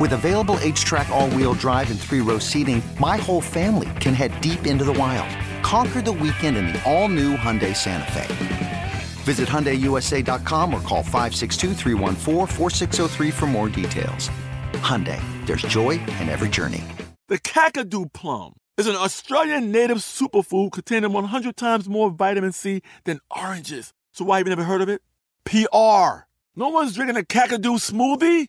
With available HTRAC, all wheel drive, and three row seating, my whole family can head deep into the wild. Conquer the weekend in the all new Hyundai Santa Fe. Visit HyundaiUSA.com or call 562 for more details. Hyundai, there's joy in every journey. The Kakadu plum is an Australian native superfood containing 100 times more vitamin C than oranges. So why have you never heard of it? PR. No one's drinking a Kakadu smoothie?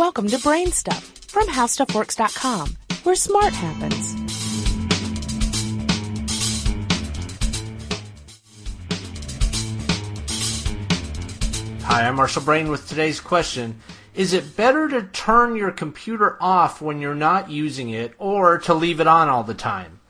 Welcome to Brain Stuff from HowStuffWorks.com, where smart happens. Hi, I'm Marshall Brain with today's question. Is it better to turn your computer off when you're not using it or to leave it on all the time?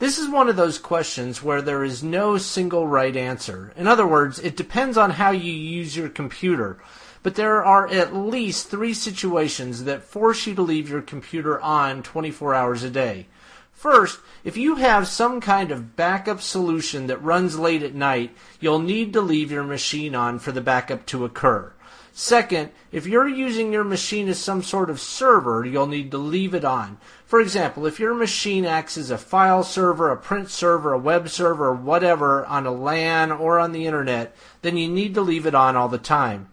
This is one of those questions where there is no single right answer. In other words, it depends on how you use your computer but there are at least three situations that force you to leave your computer on 24 hours a day. First, if you have some kind of backup solution that runs late at night, you'll need to leave your machine on for the backup to occur. Second, if you're using your machine as some sort of server, you'll need to leave it on. For example, if your machine acts as a file server, a print server, a web server, whatever on a LAN or on the internet, then you need to leave it on all the time.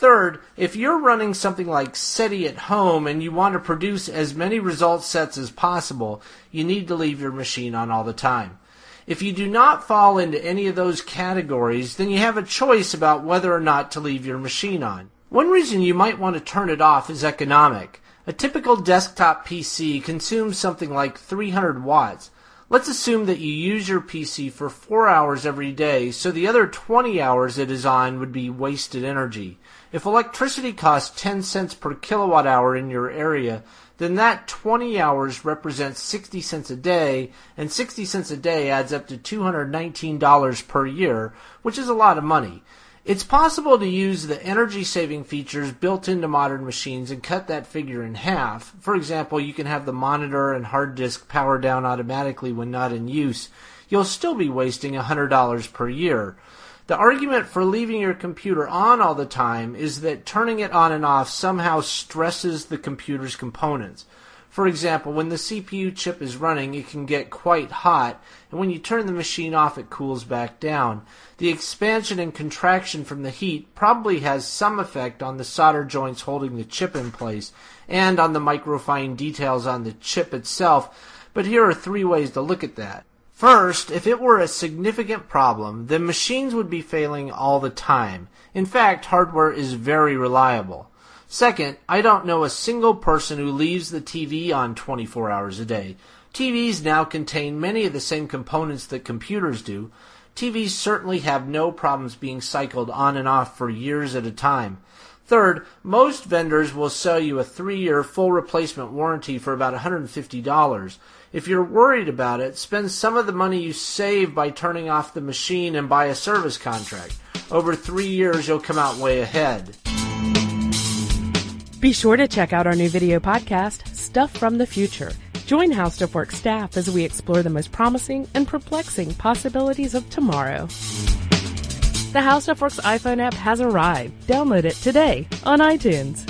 Third, if you're running something like SETI at home and you want to produce as many result sets as possible, you need to leave your machine on all the time. If you do not fall into any of those categories, then you have a choice about whether or not to leave your machine on. One reason you might want to turn it off is economic. A typical desktop PC consumes something like 300 watts. Let's assume that you use your PC for 4 hours every day, so the other 20 hours it is on would be wasted energy. If electricity costs 10 cents per kilowatt hour in your area, then that 20 hours represents 60 cents a day, and 60 cents a day adds up to $219 per year, which is a lot of money. It's possible to use the energy saving features built into modern machines and cut that figure in half. For example, you can have the monitor and hard disk power down automatically when not in use. You'll still be wasting $100 per year. The argument for leaving your computer on all the time is that turning it on and off somehow stresses the computer's components. For example, when the CPU chip is running, it can get quite hot, and when you turn the machine off, it cools back down. The expansion and contraction from the heat probably has some effect on the solder joints holding the chip in place and on the microfine details on the chip itself, but here are three ways to look at that. First, if it were a significant problem, then machines would be failing all the time. In fact, hardware is very reliable. Second, I don't know a single person who leaves the TV on 24 hours a day. TVs now contain many of the same components that computers do. TVs certainly have no problems being cycled on and off for years at a time. Third, most vendors will sell you a three year full replacement warranty for about $150. If you're worried about it, spend some of the money you save by turning off the machine and buy a service contract. Over three years, you'll come out way ahead. Be sure to check out our new video podcast, Stuff from the Future. Join Works staff as we explore the most promising and perplexing possibilities of tomorrow. The Stuff Works iPhone app has arrived. Download it today on iTunes.